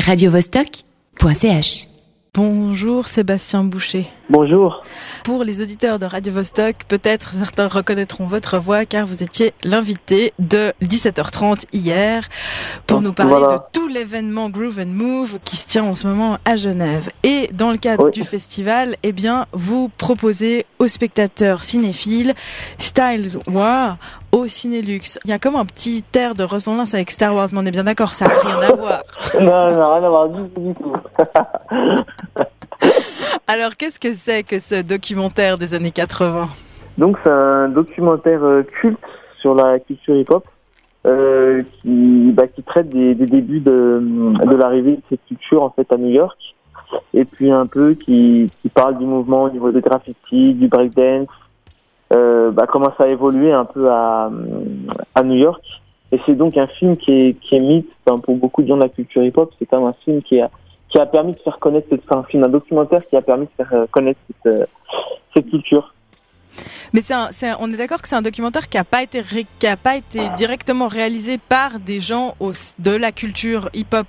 radiovostok.ch Bonjour Sébastien Boucher. Bonjour. Pour les auditeurs de Radio Vostok, peut-être certains reconnaîtront votre voix car vous étiez l'invité de 17h30 hier pour nous parler Voilà. de tout l'événement Groove and Move qui se tient en ce moment à Genève. Et dans le cadre Oui. du festival, eh bien, vous proposez aux spectateurs cinéphiles Styles War au Cinélux. Il y a comme un petit air de ressemblance avec Star Wars, mais on est bien d'accord, ça n'a rien à voir. Non, non, rien à voir du tout. Alors, qu'est-ce que c'est que ce documentaire des années 80 Donc c'est un documentaire euh, culte sur la culture hip-hop euh, qui, bah, qui traite des, débuts de, l'arrivée de cette culture en fait à New York et puis un peu qui, parle du mouvement au niveau des graffiti, du breakdance, euh, bah, comment ça a évolué un peu à, New York. Et c'est donc un film qui est, qui est mythe pour beaucoup de gens de la culture hip-hop. C'est quand même un film qui a, qui a permis de faire connaître, un film, un documentaire qui a permis de faire euh, connaître cette, euh, cette culture. Mais c'est on est d'accord que c'est un documentaire qui n'a pas, été ré- qui a pas été directement réalisé par des gens au- de la culture hip-hop.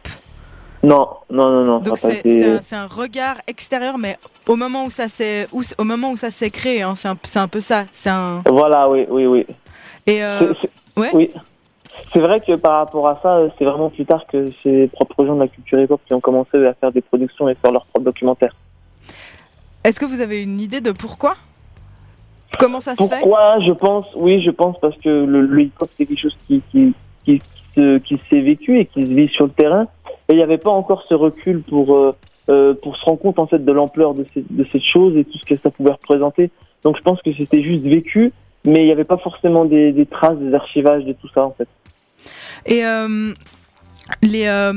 Non, non, non, non. Donc c'est été- c'est un, regard extérieur, mais au moment où ça s'est au moment où ça s'est créé, hein, c'est un, c'est un peu ça. C'est un Voilà, oui, oui, oui. et euh, ouais. Oui. C'est vrai que par rapport à ça, euh, c'est vraiment plus tard que les propres gens de la culture hip-hop qui ont commencé à faire des productions et faire leurs propres documentaires. est-ce que vous avez une idée de pourquoi? Comment ça se fait? Pourquoi? Je pense, oui, je pense parce que le, le hip-hop c'est quelque chose qui qui qui, qui se- qui s'est vécu et qui se vit sur le terrain. Et il n'y avait pas encore ce recul pour euh, euh, pour se rendre compte en fait de l'ampleur de, ces- de cette chose et tout ce que ça pouvait représenter. Donc je pense que c'était juste vécu, mais il n'y avait pas forcément des, des traces, des archivages de tout ça en fait. Et euh, les euh,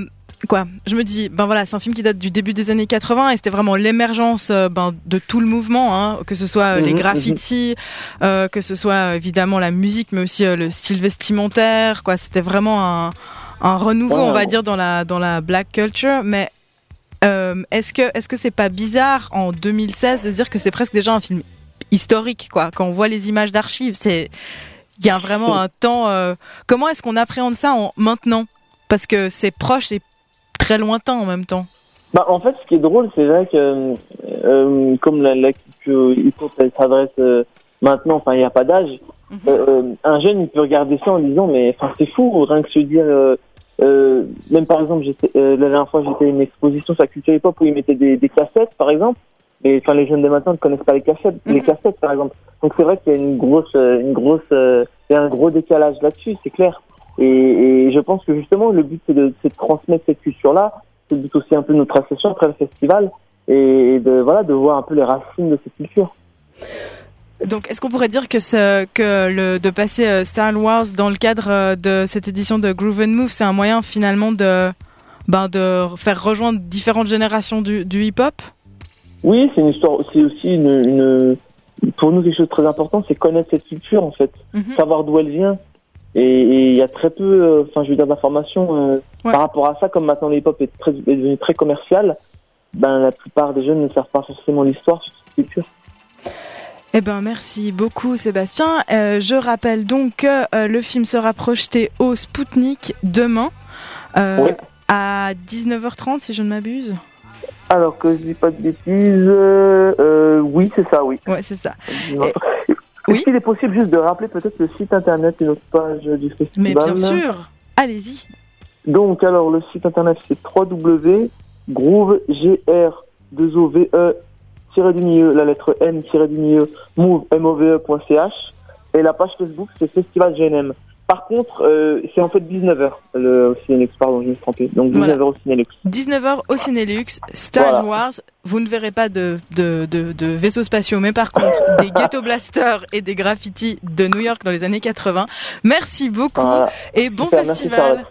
quoi Je me dis, ben voilà, c'est un film qui date du début des années 80 et c'était vraiment l'émergence euh, ben, de tout le mouvement, hein, que ce soit les Mhm, graffitis, euh, que ce soit évidemment la musique, mais aussi euh, le style vestimentaire. Quoi, c'était vraiment un, un renouveau, on va dire, dans la dans la black culture. Mais euh, est-ce que est-ce que c'est pas bizarre en 2016 de dire que c'est presque déjà un film historique, quoi? Quand on voit les images d'archives, c'est il y a vraiment un temps. euh, comment est-ce qu'on appréhende ça en maintenant? Parce que c'est proche et très lointain en même temps. Bah, en fait, ce qui est drôle, c'est vrai que euh, comme la, la culture elle s'adresse euh, maintenant, enfin, il n'y a pas d'âge. Mhm. euh, euh, un jeune, il peut regarder ça en disant, mais c'est fou, rien que se dire. euh, euh, même par exemple, euh, la dernière fois, j'étais à une exposition sur la culture hip-hop où ils mettaient des, des cassettes, par exemple. Et enfin, les jeunes de maintenant ne connaissent pas les cassettes, les Mhm. cassettes, par exemple. Donc c'est vrai qu'il y a une grosse, euh, une grosse, euh, il y a un gros décalage là-dessus, c'est clair. Et, et je pense que justement, le but c'est de, transmettre cette culture-là. C'est le but aussi un peu de notre association après le festival et de voilà de voir un peu les racines de cette culture. Donc, est-ce qu'on pourrait dire que, ce, que le, de passer euh, Star Wars dans le cadre de cette édition de Groove and Move, c'est un moyen finalement de, ben, de faire rejoindre différentes générations du, du hip-hop? Oui, c'est une histoire, c'est aussi une, une, pour nous quelque chose de très important, c'est connaître cette culture en fait, Mhm. savoir d'où elle vient. Et il y a très peu, euh, enfin je veux dire d'informations euh, Ouais. par rapport à ça, comme maintenant le hip-hop est, très, est devenu très commercial, ben la plupart des jeunes ne savent pas forcément l'histoire sur cette culture. Eh ben, merci beaucoup, Sébastien. Euh, je rappelle donc que euh, le film sera projeté au Spoutnik demain euh, Oui. à 19h30, si je ne m'abuse. Alors que je dis pas de bêtises, euh, euh, oui c'est ça, oui. Ouais, c'est ça. Est-ce oui. qu'il est possible juste de rappeler peut-être le site internet et notre page du festival? Mais bien sûr, allez-y. Donc, alors, le site internet, c'est www.groove-gr-2ove du milieu, la lettre N du milieu, move, move.ch. Et la page Facebook, c'est Festival GNM. Par contre, euh, c'est en fait 19h, le au Cinélux, pardon, je me suis trompé. Donc, 19h Voilà. au Cinélux. 19h au Cinélux, Star Voilà. Wars. Vous ne verrez pas de, de, de, de vaisseaux spatiaux, mais par contre des ghetto blasters et des graffitis de New York dans les années 80. Merci beaucoup Voilà. et bon Super, merci, festival.